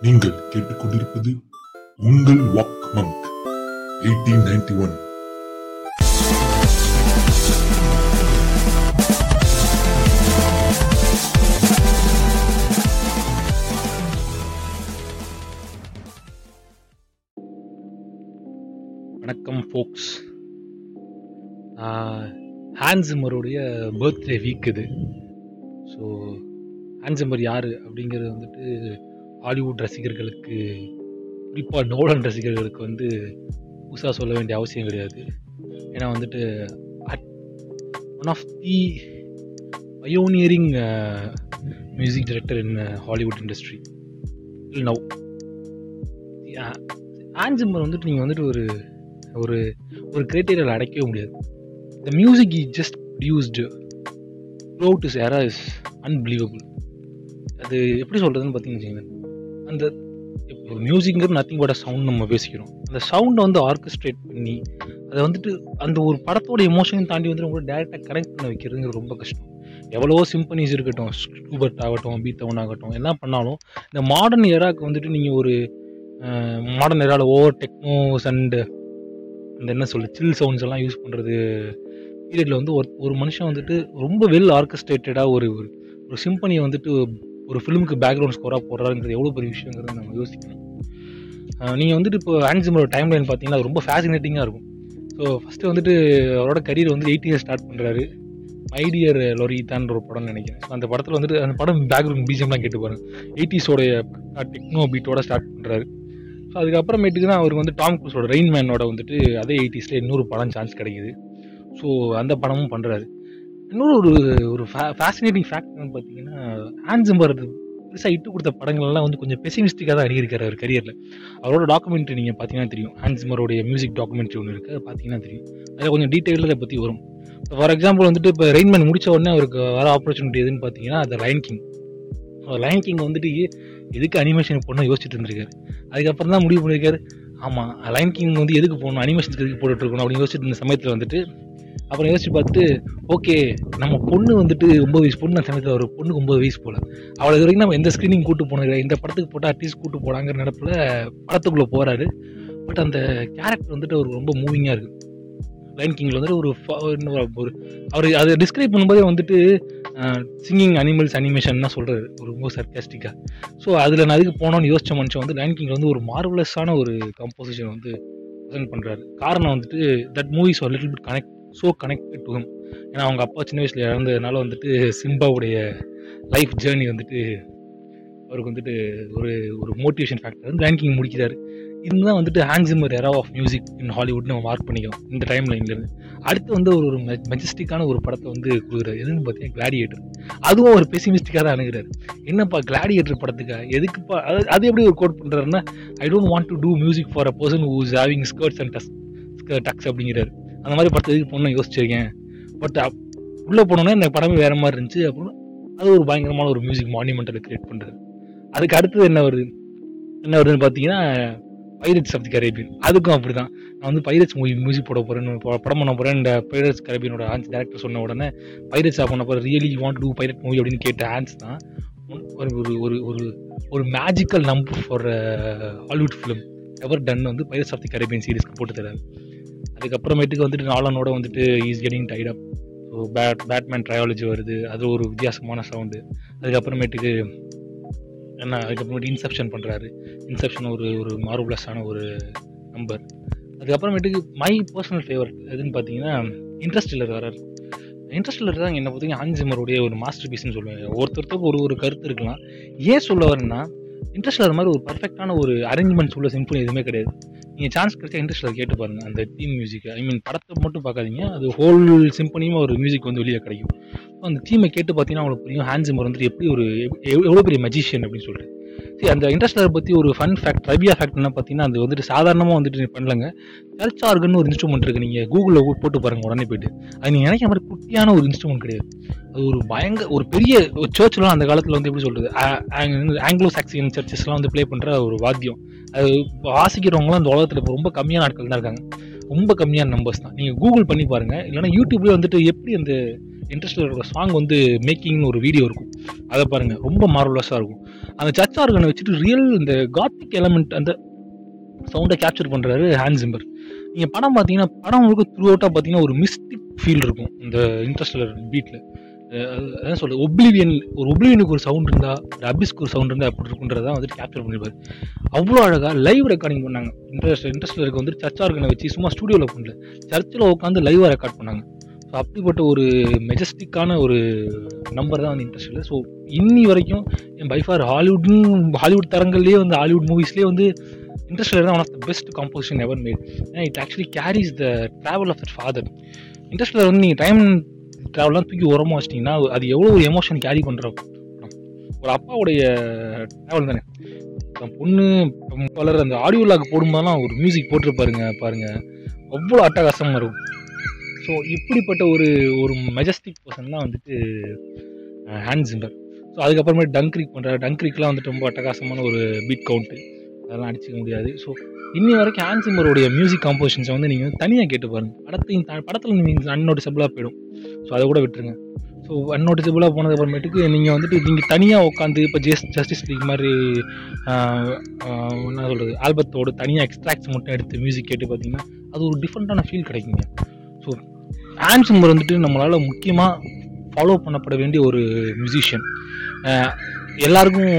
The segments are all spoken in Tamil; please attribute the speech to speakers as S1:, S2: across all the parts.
S1: நீங்கள் கேட்டுக்கொண்டிருப்பது உங்கள் walk monk eighteen ninety one
S2: வணக்கம் ஃபோக்ஸ் ஹான்சிமருடைய பர்த்டே வீக் இது. ஸோ ஹான்சிமர் யார் அப்படிங்கிறது வந்துட்டு ஹாலிவுட் ரசிகர்களுக்கு குறிப்பாக நோலன் ரசிகர்களுக்கு வந்து புதுசாக சொல்ல வேண்டிய அவசியம் கிடையாது. ஏன்னா வந்துட்டு one of the pioneering music director in Hollywood industry now Hans Zimmer வந்துட்டு நீங்கள் வந்துட்டு ஒரு ஒரு ஒரு கிரைட்டீரியாவில் அடைக்கவே முடியாது. The music is just produced through is era is unbelievable அது எப்படி சொல்கிறதுன்னு பார்த்தீங்கன்னு வச்சுக்கோங்க அந்த இப்போ ஒரு மியூசிக்ங்கிறது நத்திங் பட் சவுண்ட் நம்ம பேசிக்கிறோம். அந்த சவுண்டை வந்து ஆர்கஸ்ட்ரேட் பண்ணி அதை வந்துட்டு அந்த ஒரு படத்தோட எமோஷனையும் தாண்டி வந்து ரொம்ப டேரெக்டாக கனெக்ட் பண்ண வைக்கிறதுங்கிறது ரொம்ப கஷ்டம். எவ்வளவோ சிம்பனிஸ் இருக்கட்டும் ஸ்டூபர்ட் ஆகட்டும் பீத்தவன் ஆகட்டும் என்ன பண்ணாலும் இந்த மாடர்ன் ஏராக்கு வந்துட்டு நீங்கள் ஒரு மாடர்ன் எராவில் ஓவர் டெக்னோஸ் அண்டு அந்த என்ன சொல்லு சில் சவுண்ட்ஸ் எல்லாம் யூஸ் பண்ணுறது பீரியடில் வந்து ஒரு ஒரு மனுஷன் வந்துட்டு ரொம்ப வெல் ஆர்கஸ்ட்ரேட்டடாக ஒரு ஒரு ஒரு சிம்பனியை வந்துட்டு ஒரு ஃபிலிமுக்கு பேக்ரவுண்ட் ஸ்கோராக போடுறாருங்கிறது எவ்வளோ பெரிய விஷயங்கிறது நம்ம யோசிக்கணும். நீங்கள் வந்துட்டு இப்போ ஆன்சிமரோட டைம் லைன் பார்த்தீங்கன்னா ரொம்ப ஃபேசினேட்டிங்காக இருக்கும். ஸோ ஃபஸ்ட்டு வந்துட்டு அவரோட கரியர் வந்து எயிட் இயர்ஸ் ஸ்டார்ட் பண்ணுறாரு மைடியர் லொரிதான்ற ஒரு படம்னு நினைக்கிறேன். ஸோ அந்த படத்தில் வந்துட்டு அந்த படம் பேக்ரவுண்ட் பீஜம்லாம் கேட்டு பாருங்க. எயிட்டிஸோடைய டெக்னோ பீட்டோட ஸ்டார்ட் பண்ணுறாரு ஸோ அதுக்கப்புறமேட்டுக்கு தான் அவருக்கு வந்து டாம் குரூஸோட ரெயின் மேனோட வந்துட்டு அதே எயிட்டிஸில் இன்னொரு படம் சான்ஸ் கிடைக்குது. ஸோ அந்த படமும் பண்ணுறாரு இன்னொரு ஒரு ஒரு ஃபேசினேட்டிங் ஃபேக்ட்னு பார்த்தீங்கன்னா ஆன்சிம்பர் பெருசாக இட்டு கொடுத்த படங்கள்லாம் வந்து கொஞ்சம் பெசிமிஸ்டிக்காக தான் அடிக்கிறார் அவர் கரியரில் அவரோட டாக்குமெண்ட்ரி நீங்கள் பார்த்தீங்கன்னா தெரியும். ஹான்ஸ்மரோடைய மியூசிக் டாக்குமெண்ட்ரி ஒன்று இருக்குது அது பார்த்தீங்கன்னா தெரியும். அதில் கொஞ்சம் டீட்டெயிலில் அதை பற்றி வரும். இப்போ ஃபார் எக்ஸாம்பிள் வந்துட்டு இப்போ ரெயின்மேன் முடித்த உடனே அவருக்கு வர ஆப்பர்ச்சுனிட்டி எதுன்னு பார்த்தீங்கன்னா அது லைன் கிங் லைன் கிங் வந்துட்டு எதுக்கு அனிமேஷன் போடணும் யோசிச்சுட்டு இருந்திருக்காரு. அதுக்கப்புறம் தான் முடிவு பண்ணியிருக்காரு. ஆமாம் லைன் கிங் வந்து எதுக்கு போகணும் அனிமேஷனுக்கு எதுக்கு போட்டுட்டு இருக்கணும் அப்படின்னு யோசிச்சுட்டு இருந்த சமயத்தில் வந்துட்டு அப்புறம் யோசிச்சு பார்த்துட்டு ஓகே நம்ம பொண்ணு வந்துட்டு ஒம்பது வயசு பொண்ணு அந்த சமயத்தில் ஒரு பொண்ணுக்கு ஒம்பது வயசு போல. அவளை இது வரைக்கும் நம்ம எந்த ஸ்க்ரீனிங் கூட்டு போனது இந்த படத்துக்கு போட்டால் அட்லீஸ்ட் கூட்டு போடாங்கிற நினப்பில் படத்துக்குள்ளே போகிறாரு பட் அந்த கேரக்டர் வந்துட்டு அவருக்கு ரொம்ப மூவிங்காக இருக்குது லைன் கிங்கில் வந்துட்டு ஒரு ஒரு அவர் அதை டிஸ்கிரைப் பண்ணும்போதே வந்துட்டு சிங்கிங் அனிமல்ஸ் அனிமேஷன் தான் சொல்கிறாரு ஒரு ரொம்ப சர்க்காஸ்டிக்காக ஸோ அதில் நான் அதுக்கு போனோன்னு யோசிச்ச மனுஷன் வந்து லைன் கிங்கில் வந்து ஒரு மார்வலஸான ஒரு கம்போசிஷன் வந்து ப்ரெசென்ட் பண்ணுறாரு காரணம் வந்துட்டு தட் மூவிஸ் ஒரு little bit connect so connected to him ஏன்னா அவங்க அப்பா சின்ன வயசில் இறந்ததுனால வந்துட்டு சிம்பாவுடைய லைஃப் ஜேர்னி வந்துட்டு அவருக்கு வந்துட்டு ஒரு ஒரு மோட்டிவேஷன் ஃபேக்டர் வந்து ரேங்கிங் முடிக்கிறார். முடிக்கிறாரு இதுதான் வந்துட்டு Hans Zimmer era of music in Hollywood நம்ம மார்க் பண்ணிக்கலாம் இந்த டைம் லைன்லேருந்து அடுத்து வந்து ஒரு ஒரு மெஜஸ்டிக்கான ஒரு படத்தை வந்து கொடுக்குறாரு. எதுன்னு பார்த்தீங்கன்னா கிளாடியேட்டர் அதுவும் ஒரு பெசிமிஸ்டிக்காக தான் அணுகிறாரு. என்னப்பா கிளாடியேட்டர் படத்துக்கு? எதுக்குப்பா? அது அது எப்படி ஒரு கோட் பண்ணுறாருன்னா I don't want to do music for a person who is having skirts and does tux அப்படிங்கிறாரு. அந்த மாதிரி படத்துக்கு எதுக்கு போகணும்னு யோசிச்சிருக்கேன். பட் உள்ளே போனோன்னே இந்த படமே வேறு மாதிரி இருந்துச்சு. அப்புறம் அது ஒரு பயங்கரமான ஒரு மியூசிக் மானிமெண்டலை கிரியேட் பண்ணுறது அதுக்கு அடுத்தது என்ன வருது? என்ன வருதுன்னு பார்த்தீங்கன்னா பைரட்ஸ் ஆஃப் தி கரேபியன் அதுக்கும் அப்படி தான் நான் வந்து பைரட்ஸ் மூவி மியூசிக் போட போகிறேன்னு படம் பண்ண போகிறேன் இந்த பைரட்ஸ் கரேபியனோட ஆன்ஸ் டேரக்டர் சொன்ன உடனே பைரட்ஸ் ஆஃப் பண்ண போகிற really want to pirate movie அப்படின்னு கேட்ட ஆன்ஸ் தான் ஒரு ஒரு ஒரு ஒரு ஒரு magical number for Hollywood film ever done வந்து பைரட்ஸ் ஆஃப் தி கரேபியன் சீரிஸ்க்கு போட்டு தராது அதுக்கப்புறமேட்டுக்கு வந்துட்டு நாலனோட வந்துட்டு is getting tight up so bat Batman trilogy வருது. அது ஒரு வித்தியாசமான சவுண்டு அதுக்கப்புறமேட்டுக்கு என்ன அதுக்கப்புறமேட்டு இன்செப்ஷன் பண்ணுறாரு இன்செப்ஷன் ஒரு ஒரு மார்வலஸான ஒரு நம்பர் அதுக்கப்புறமேட்டுக்கு மை பர்சனல் ஃபேவரட் எதுன்னு பார்த்தீங்கன்னா இன்ட்ரெஸ்டில்லர் வராரு இன்ட்ரெஸ்டில்லர் தான் என்னை பார்த்தீங்கன்னா ஆஞ்சிமருடைய ஒரு மாஸ்டர் பீஸ்னு சொல்லுவேன். ஒருத்தருக்கும் ஒரு ஒரு கருத்து இருக்கலாம். ஏன் சொல்ல வரேன்னா இன்ட்ரெஸ்டில்லர் மாதிரி ஒரு பர்ஃபெக்டான ஒரு அரேஞ்ச்மெண்ட்ஸ் உள்ள சிம்பிள் எதுவுமே கிடையாது. நீங்கள் சான்ஸ் கிடைச்சா இன்ட்ரெஸ்ட்டில் கேட்டு பாருங்கள் அந்த தீம் மியூசிக்கை ஐ மீன் படத்தை மட்டும் பார்க்காதீங்க. அது ஹோல் சிம்பனியும் ஒரு மியூசிக் வந்து வெளியே கிடைக்கும். அந்த தீமை கேட்டு பார்த்தீங்கன்னா அவங்களுக்கு புரியும். ஹேண்ட்ஸிமர் வந்துட்டு எப்படி ஒரு எவ்வளோ பெரிய மெஜிஷியன் அப்படின்னு சொல்லிட்டு. அந்த இன்ட்ரெஸ்டர் பற்றி ஒரு ஃபன் ஃபேக்ட் ட்ரைபியா ஃபேக்ட் என்ன பார்த்தீங்கன்னா அது வந்துட்டு சாதாரணமாக வந்துட்டு பண்ணலங்க. சர்ச் ஆர்கன் ஒரு இன்ஸ்ட்ருமெண்ட் இருக்குது நீங்கள் கூகுளில் போட்டு பாருங்கள் உடனே போயிட்டு. அது நீங்கள் நினைக்கிற மாதிரி குட்டியான ஒரு இன்ஸ்ட்ருமெண்ட் கிடையாது. அது ஒரு பயங்கர ஒரு பெரிய சர்ச்லாம் அந்த காலத்தில் வந்து எப்படி சொல்கிறது ஆங்கிலோ சாக்சியன் சர்ச்சஸ்லாம் வந்து ப்ளே பண்ணுற ஒரு வாத்தியம். அது வாசிக்கிறவங்களாம் அந்த உலகத்தில் இப்போ ரொம்ப கம்மியான ஆட்கள் தான் இருக்காங்க. ரொம்ப கம்மியான நம்பர்ஸ் தான். நீங்கள் கூகுள் பண்ணி பாருங்கள் இல்லைனா யூடியூப்லேயே வந்துட்டு எப்படி அந்த இன்ட்ரெஸ்டோட சாங் வந்து மேக்கிங்னு ஒரு வீடியோ இருக்கும். அதை பாருங்கள் ரொம்ப மார்வலஸாக இருக்கும். அந்த சர்ச் ஆர்கனை வச்சுட்டு ரியல் இந்த காத்திக் எலமெண்ட் அந்த சவுண்டை கேப்சர் பண்ணுறாரு ஹேண்ட் ஜிம்பர் நீங்கள் படம் பார்த்தீங்கன்னா படம் முழுக்க த்ரூ அவுட்டாக பார்த்தீங்கன்னா ஒரு மிஸ்டிக் ஃபீல் இருக்கும் இந்த இன்ட்ரெஸ்டர் பீட்டில் அதான் சொல்ல ஒப்ளிவியன் ஒரு ஒப்ளிவியனுக்கு ஒரு சவுண்ட் இருந்தா ஒரு அபிஸ்க்கு ஒரு சவுண்ட் இருந்தால் எப்படி இருக்குன்றதான் வந்துட்டு கேப்சர் பண்ணிருப்பாரு. அவ்வளோ அழகாக லைவ் ரெக்கார்டிங் பண்ணாங்க. இன்ட்ரெஸ்ட் இன்ட்ரெஸ்டருக்கு வந்து சர்ச் ஆர்கனை வச்சு சும்மா ஸ்டூடியோவில் பண்ணல. சர்ச்சில் உட்காந்து லைவாக ரெக்கார்ட் பண்ணாங்க. ஸோ அப்படிப்பட்ட ஒரு மெஜஸ்டிக்கான ஒரு நம்பர் தான் வந்து இன்ட்ரெஸ்ட் ஸோ இன்னி வரைக்கும் என் பைஃபார் ஹாலிவுட்னு ஹாலிவுட் தரங்கள்லேயே வந்து ஹாலிவுட் மூவிஸ்லேயே வந்து இன்ட்ரெஸ்ட் தான் one of the best composition ever made ஏன்னா it actually carries the travel of the father இன்ட்ரெஸ்ட்டில் வந்து நீங்கள் டைம் ட்ராவல்லாம் தூக்கி உரமாக வச்சிட்டிங்கன்னா அது எவ்வளோ ஒரு எமோஷன் கேரி பண்ணுற ஒரு அப்பாவுடைய ட்ராவல் தானே. பொண்ணு வளர அந்த ஆடியோ லாக் போடும்போதெல்லாம் ஒரு மியூசிக் போட்டிருப்பாருங்க பாருங்க. அவ்வளோ அட்டகாசமாக இருக்கும். ஸோ இப்படிப்பட்ட ஒரு ஒரு மெஜஸ்டிக் பர்சன் தான் வந்துட்டு ஹேண்ட் ஜிம்பர் ஸோ அதுக்கப்புறமேட்டு டங்க்ரிக் பண்ணுறாரு டங்க்ரிக்லாம் வந்துட்டு ரொம்ப அட்டகாசமான ஒரு பீட் கவுண்ட்டு அதெல்லாம் அடிச்சிக்க முடியாது. ஸோ இன்னி வரைக்கும் ஹேண்ட் சிம்பருடைய மியூசிக் காம்போசிஷன்ஸை வந்து நீங்கள் தனியாக கேட்டு பாருங்கள் படத்தையும் படத்தில் நீங்கள் அன்னோட்டிசபிளாக போயிடும். ஸோ அதை கூட விட்டுருங்க. ஸோ அன்னோட்டிசபிளாக போனதுக்கப்புறமேட்டுக்கு நீங்கள் வந்துட்டு நீங்கள் தனியாக உட்காந்து இப்போ ஜஸ் ஜஸ்டிஸ் லீக் மாதிரி என்ன சொல்கிறது ஆல்பத்தோட தனியாக எக்ஸ்ட்ராக்ட்ஸ் மட்டும் எடுத்து மியூசிக் கேட்டு பார்த்தீங்கன்னா அது ஒரு டிஃப்ரெண்ட்டான ஃபீல் கிடைக்குங்க. ஸோ ஹேண்ட் வந்துட்டு நம்மளால் முக்கியமாக ஃபாலோ பண்ணப்பட வேண்டிய ஒரு மியூசிஷியன் எல்லாருக்கும்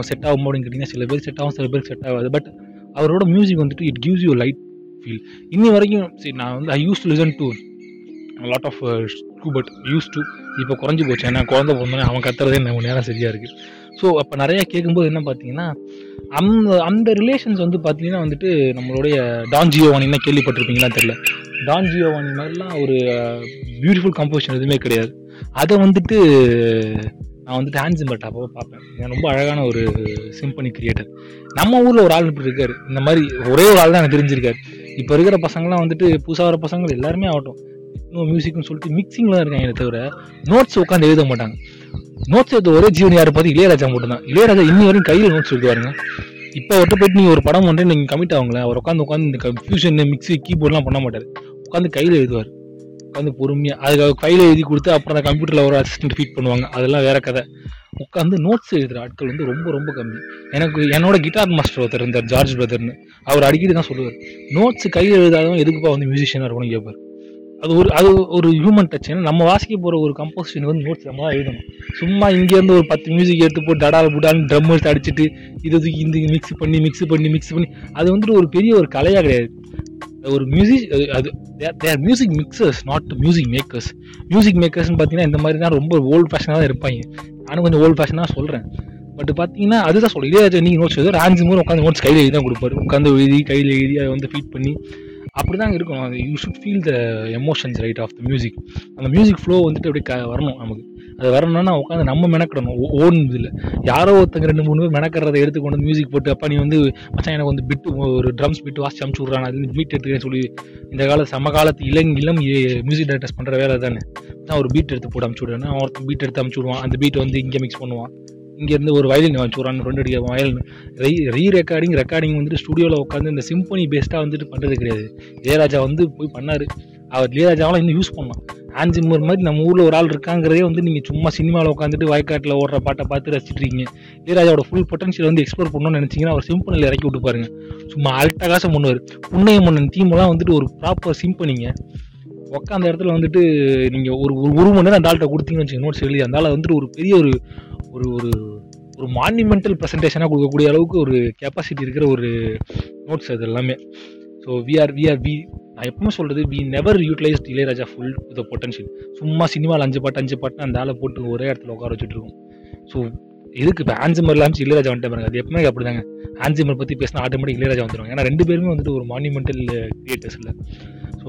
S2: செட் ஆகும் அப்படின்னு கேட்டிங்கன்னா சில பேர் செட் ஆகும் சில பேருக்கு செட் ஆகாது. பட் அவரோட மியூசிக் வந்துட்டு it gives you light feel இன்னி வரைக்கும் சரி நான் வந்து I use to listen to lot of but use to இப்போ குறைஞ்சி போச்சு. ஏன்னா குழந்த பிறந்தோடனே அவன் கத்துறதே நம்ம நேரம் சரியாக இருக்குது ஸோ அப்போ நிறையா கேட்கும்போது என்ன பார்த்தீங்கன்னா அந்த அந்த ரிலேஷன்ஸ் வந்து பார்த்தீங்கன்னா வந்துட்டு நம்மளுடைய டான் ஜியோவானின்னா கேள்விப்பட்டிருப்பீங்களா தெரில டான் ஜியோவானி மாதிரிலாம் ஒரு பியூட்டிஃபுல் கம்போசிஷன் எதுவுமே கிடையாது. அதை வந்துட்டு நான் வந்துட்டு ஹேண்ட் சிம்பர்ட் அப்போ பார்ப்பேன். ஏன் ரொம்ப அழகான ஒரு சிம்பனி கிரியேட்டர் நம்ம ஊரில் ஒரு ஆள் இப்படி இருக்காரு. இந்த மாதிரி ஒரே ஒரு ஆள் தான் எனக்கு தெரிஞ்சிருக்காரு. இப்போ இருக்கிற பசங்களாம் வந்துட்டு புதுசாக வர பசங்கள் எல்லாருமே ஆகட்டும். இன்னும் மியூசிக்னு சொல்லிட்டு மிக்சிங்கில் தான் இருக்காங்க தவிர நோட்ஸ் உட்காந்து எழுத மாட்டாங்க. நோட்ஸ் எழுத ஒரே ஜீவன் யார் பார்த்து இளையராஜா மட்டும்தான். இளையராஜா இன்னி வரையும் கையில் நோட்ஸ் எழுதுவாருங்க இப்போ அவர்கிட்ட போயிட்டு நீங்கள் ஒரு படம் வந்து நீங்கள் கமிட் ஆகுங்களேன் அவர் உட்காந்து உட்காந்து இந்த கன்ஃபியூஷன் மிக்ஸி கீபோர்ட்லாம் பண்ண மாட்டார். உட்காந்து கையில் எழுதுவார். உட்காந்து பொறுமையாக அதுக்கு கையில் எழுதி கொடுத்து அப்புறம் அந்த கம்ப்யூட்டரில் ஒரு அசிஸ்டன்ட் ஃபீட் பண்ணுவாங்க. அதெல்லாம் வேற கதை. உட்காந்து நோட்ஸ் எழுதுகிற ஆட்கள் வந்து ரொம்ப ரொம்ப கம்மி. எனக்கு என்னோட கிட்டார் மாஸ்டர் ஒருத்தர் இருந்தார் ஜார்ஜ் பிரதர்னு. அவர் அடிக்கடி தான் சொல்லுவார் நோட்ஸ் கையில் எழுதாதவன் எதுக்குப்பா வந்து மியூசிஷியனாக இருக்கணும்னு கேட்பார் அது ஒரு அது ஒரு ஹியூமன் டச் ஏன்னா நம்ம வாசிக்க போகிற ஒரு கம்போசிஷன் வந்து நோட்ஸ் நம்ம தான் எழுதணும். சும்மா இங்கேருந்து ஒரு பத்து மியூசிக் எடுத்து போட்டு டடா புடான்னு ட்ரம் எடுத்து அடிச்சுட்டு இது தூக்கி இந்த மிக்ஸ் பண்ணி மிக்ஸ் பண்ணி மிக்ஸ் பண்ணி அது வந்துட்டு ஒரு பெரிய ஒரு கலையாக கிடையாது. ஒரு மியூசிக் அது their music mixers not music makers music மேக்கர்ஸ்னு பார்த்தீங்கன்னா இந்த மாதிரி தான் ரொம்ப ஓல்டு ஃபேஷனாக தான் இருப்பாங்க. நானும் கொஞ்சம் ஓல்ட் ஃபேஷனாக சொல்கிறேன் பட் பார்த்தீங்கன்னா அதுதான் சொல்ல இதே நீங்கள் நோட்ஸ் எழுதும் ராஞ்சி மூணு உட்காந்து நோட்ஸ் கையில் எழுதி தான் கொடுப்பாரு. உட்காந்து எழுதி கையில் எழுதி அதை வந்து ஃபீட் பண்ணி அப்படி தான் இருக்கணும். அது you should feel the emotions right of the music அந்த மியூசிக் ஃப்ளோ வந்துட்டு அப்படி க வரணும் நமக்கு. அது வரணும்னா உட்காந்து நம்ம மெனக்கிடணும். ஓன் இதில். யாரோ ஒருத்தங்க ரெண்டு மூணு பேர் மெனக்கிறத எடுத்து கொண்டு வந்து மியூசிக் போட்டு அப்போ நீ வந்து மச்சான் எனக்கு வந்து பிட்டு ஒரு ட்ரம்ஸ் பிட்டு வாசி அமுச்சு விட்றான். அது பீட் எடுத்துக்கிறேன்னு சொல்லி இந்த கால சமகாலத்து இளம் இளம் மியூசிக் டைரக்டர்ஸ் பண்ணுற வேலை தானே. நான் ஒரு பீட் எடுத்து போட்டு அமுச்சு விடுவேன் ஒருத்தன் பீட் எடுத்து அமுச்சு விடுவான். அந்த பீட் வந்து இங்கே மிக்ஸ் பண்ணுவான். இங்கேருந்து ஒரு வயலின் அமுச்சு விட்றான் ரெண்டு அடிக்க violin re re recording recording வந்துட்டு ஸ்டுடியோவில் உட்காந்து இந்த சிம்பனி பேஸ்ட்டாக வந்துட்டு பண்ணுறது கிடையாது. இளையராஜா வந்து போய் பண்ணார். அவர் இளையராஜாவெலாம் இன்னும் யூஸ் பண்ணலாம். ஆன்ஜிம்மர் மாதிரி நம்ம ஊரில் ஒரு ஆள் இருக்காங்கிறதே வந்து நீங்கள் சும்மா சினிமாவில் உட்காந்துட்டு வயக்காட்டில் ஓடுற பாட்டை பார்த்து ரசிச்சிட்டு இளையராஜாவோட ஃபுல் பொட்டன்ஷியல் வந்து எக்ஸ்ப்ளோர் பண்ணணும்னு நினச்சிங்கன்னா அவர் சிம்பனில் இறக்கி விட்டு பாருங்க. சும்மா அல்டகாசம் பண்ணுவார். புண்ணைய மன்னன் தீமெல்லாம் வந்துட்டு ஒரு ப்ராப்பர் சிம்பனிங்க உட்காந்த இடத்துல வந்துட்டு நீங்கள் ஒரு ஒரு மணி நேரம் அந்த ஆள்கிட்ட கொடுத்தீங்கன்னு வச்சுக்கோங்க நோட்ஸ் எழுதி அந்த ஆள் வந்துட்டு ஒரு பெரிய ஒரு ஒரு ஒரு ஒரு மான்யூமெண்டல் ப்ரெசன்டேஷனாக கொடுக்கக்கூடிய அளவுக்கு ஒரு கெப்பாசிட்டி இருக்கிற ஒரு நோட்ஸ் அது எல்லாமே. So we are we are we நான் எப்பவுமே சொல்கிறது we never utilize Ilaiyaraaja full the potential சும்மா சினிமாவில் அஞ்சு பாட்டு அஞ்சு பாட்டு அந்த ஆளை போட்டு ஒரே இடத்துல உட்கார வச்சுட்ருக்கோம் ஸோ எதுக்கு இப்போ ஆன்சிமர் இல்லாமல் இளையராஜா வந்துட்டு பாருங்க. அது எப்பவுமே அப்படி தாங்க ஆன்சிமர் பற்றி பேசினா ஆட்டோமேட்டிக் இளையராஜா வந்துடுவாங்க ஏன்னா ரெண்டு பேருமே வந்துட்டு ஒரு மான்யூமெண்டல் கிரியேட்டர்ஸ் இல்லை ஸோ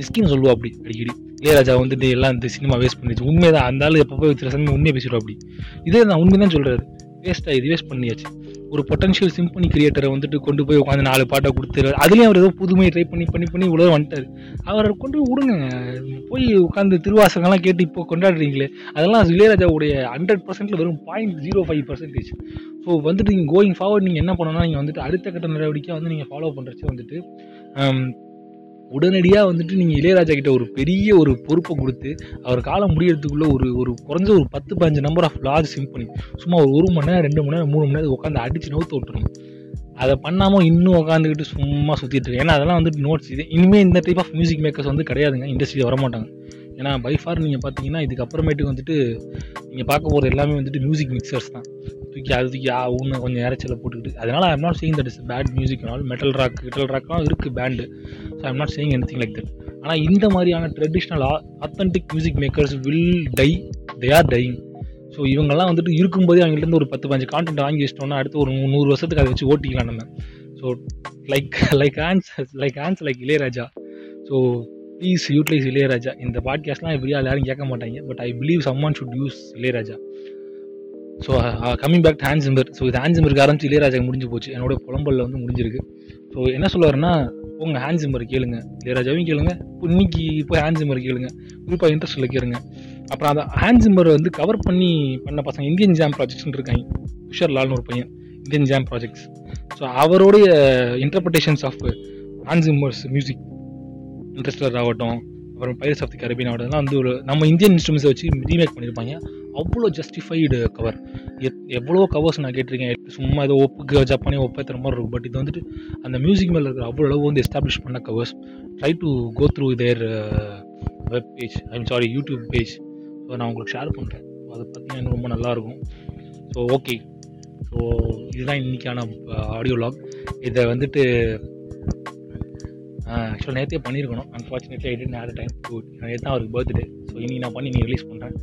S2: மிஸ்கின் சொல்லுவா அப்படி அடிக்கடி. இளையராஜா வந்துட்டு எல்லாம் இந்த சினிமா வேஸ்ட் பண்ணிச்சு உண்மைதான் அந்த ஆள் எப்போ போய் சில சமயம் உண்மையை பேசிடுவோம் அப்படி. இதே நான் உண்மை தான் சொல்கிறாரு வேஸ்ட்டாக இது வேஸ்ட் பண்ணியாச்சு. ஒரு பொட்டன்ஷியல் சிம்பனி கிரியேட்டரை வந்துட்டு கொண்டு போய் உட்காந்து நாலு பாட்டை கொடுத்துரு அதுலேயும் அவர் ஏதோ புதுமையை ட்ரை பண்ணி பண்ணி பண்ணி உலகம் வந்துட்டார். அவரை கொண்டு போய் விடுங்க. போய் உட்காந்து திருவாசகம்லாம் கேட்டு இப்போ கொண்டாடுறீங்களே அதெல்லாம் இளையராஜாவுடைய ஹண்ட்ரட் பர்சன்ட்ல வெறும் point zero five percentage so வந்துட்டு நீங்கள் கோயிங் ஃபார்வர்ட் நீங்கள் என்ன பண்ணணும்னா நீங்கள் வந்துட்டு அடுத்த கட்ட நடவடிக்கை வந்து நீங்கள் ஃபாலோ பண்ணுறச்சு வந்துட்டு um, உடனடியாக வந்துட்டு நீங்கள் இளையராஜா கிட்ட ஒரு பெரிய ஒரு பொறுப்பை கொடுத்து அவர் காலம் முடியறதுக்குள்ளே ஒரு ஒரு குறைஞ்ச ஒரு பத்து பதினஞ்சு நம்பர் ஆஃப் லார்ஜ் சிம்பனி சும்மா ஒரு ஒரு மணி நேரம் ரெண்டு மணி நேரம் மூணு மணி நேரம் உட்காந்து அடிச்சு நவுத்து விட்டுரும் அதை பண்ணாமல் இன்னும் உட்காந்துக்கிட்டு சும்மா சுற்றிட்டு இருக்கு ஏன்னா அதெல்லாம் வந்துட்டு நோட்ஸ் இது. இனிமேல் இந்த டைப் ஆஃப் மியூசிக் மேக்கர்ஸ் வந்து கிடையாதுங்க. இண்டஸ்ட்ரியில் வரமாட்டாங்க. ஏன்னா பை ஃபார் நீங்கள் பார்த்தீங்கன்னா இதுக்கப்புறமேட்டுக்கு வந்துட்டு நீங்கள் பார்க்க போகிற எல்லாமே வந்துட்டு மியூசிக் மிக்சர்ஸ் தான். தூக்கி அது தூக்கி ஆ ஊன்னு கொஞ்சம் இறைச்சல போட்டுக்கிட்டு. அதனால் I'm not saying that is bad music all metal rock metal ராக்லாம் இருக்குது band so I'm not saying anything like that ஆனால் இந்த மாதிரியான traditional authentic music makers will die they are dying so இவங்கெல்லாம் வந்துட்டு இருக்கும்போதே அவங்கள்ட்ட ஒரு பத்து பஞ்சு கான்டென்ட் வாங்கி வச்சிட்டோம்னா அடுத்து ஒரு நூறு வருஷத்துக்கு அதை வச்சு ஓட்டிக்கலாம் நம்ம. So like like Hans like Hans like Ilaiyaraaja. So please utilize Ilaiyaraaja. இந்த பாட்காஸ்ட்லாம் எப்படியா யாரும் கேட்க மாட்டாங்க. But I believe someone should use Ilaiyaraaja. So coming back to Hans Zimmer so இது ஹேண்ட்ஸிம்பருக்கு ஆரம்பிச்சு இளையராஜா முடிஞ்சு போச்சு. என்னோட புலம்பலில் வந்து முடிஞ்சிருக்கு. ஸோ என்ன சொல்லுவாருன்னா உங்கள் ஹேண்ட்ஸ் ஹேண்ட்ஸிம்பர் கேளுங்க. இளையராஜாவையும் கேளுங்க. இன்னைக்கு இப்போ ஹேண்ட்ஸிம்பர் கேளுங்க. குறிப்பாக இன்ட்ரெஸ்ட்டில் கேளுங்க. அப்புறம் அந்த ஹேண்ட்ஸிம்பர் வந்து கவர் பண்ணி பண்ண பசங்க இந்தியன் ஜாம் ப்ராஜெக்ட்ஸ்னு இருக்காங்க. உஷர் லால்னு ஒரு பையன் இந்தியன் ஜாம் ப்ராஜெக்ட்ஸ் ஸோ அவருடைய interpretations of Hans Zimmer's music Interstellar ஆகட்டும் அப்புறம் பைரஸ் ஆஃப் தி கரபின் ஆகட்டும் வந்து ஒரு நம்ம இந்தியன் இன்ஸ்ட்ருமெண்ட்ஸை வச்சு ரீமேக் பண்ணியிருப்பாங்க. அவ்வளோ ஜஸ்டிஃபைடு கவர் எத் எவ்வளோ கவர்ஸ் நான் கேட்டிருக்கேன். சும்மா ஏதோ ஒப்புக்கு ஜப்பானே ஒப்பேற்றுற மாதிரி இருக்கும். பட் இது வந்துட்டு அந்த மியூசிக் மேலே இருக்கிற அவ்வளோ அளவு வந்து எஸ்டாப்ளிஷ் பண்ண covers try to go through their web page I'm sorry YouTube page so நான் உங்களுக்கு ஷேர் பண்ணுறேன் அதை பார்த்தீங்கன்னா இன்னும் ரொம்ப நல்லாயிருக்கும் ஸோ ஓகே ஸோ இதுதான் இன்றைக்கான ஆடியோ uh, லாக் இதை வந்துட்டு ஆக்சுவலாக நேற்றே பண்ணியிருக்கணும். Unfortunately I didn't had time to நேற்று தான் அவருக்கு பர்த்டே ஸோ இன்றைக்கி நான் பண்ணி நீ ரிலீஸ் பண்ணுறேன்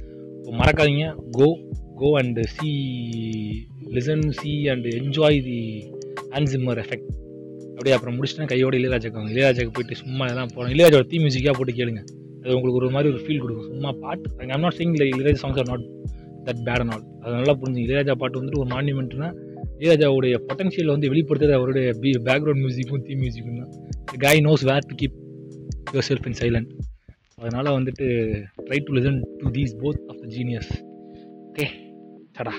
S2: மறக்காதீங்க. Go go and see listen see and enjoy the Hans Zimmer effect அப்படியே அப்புறம் முடிச்சுட்டு கையோட இளையராஜாக்கு வாங்க இளையராஜாக்கு போயிட்டு சும்மா எல்லாம் போகணும் இளையராஜோட தீ மியூசிக்காக போட்டு கேளுங்க. அது உங்களுக்கு ஒரு மாதிரி ஒரு ஃபீல் கொடுக்கும். சும்மா பாட்டு. I'm not sing Ilaiyaraaja songs are not that bad and all அது நல்லா புரிஞ்சு இளையராஜா பாட்டு வந்துட்டு ஒரு மான்யூமெண்ட்னா இளையராஜாவுடைய பொட்டன்ஷியல் வந்து வெளிப்படுத்துறது அவருடைய பேக்ரவுண்ட் மியூசிக்கும் தீ மியூசிக்கும் தான். Guy knows where to keep yourself in silent அதனால் வந்துட்டு try to listen to these both of the genius okay சடா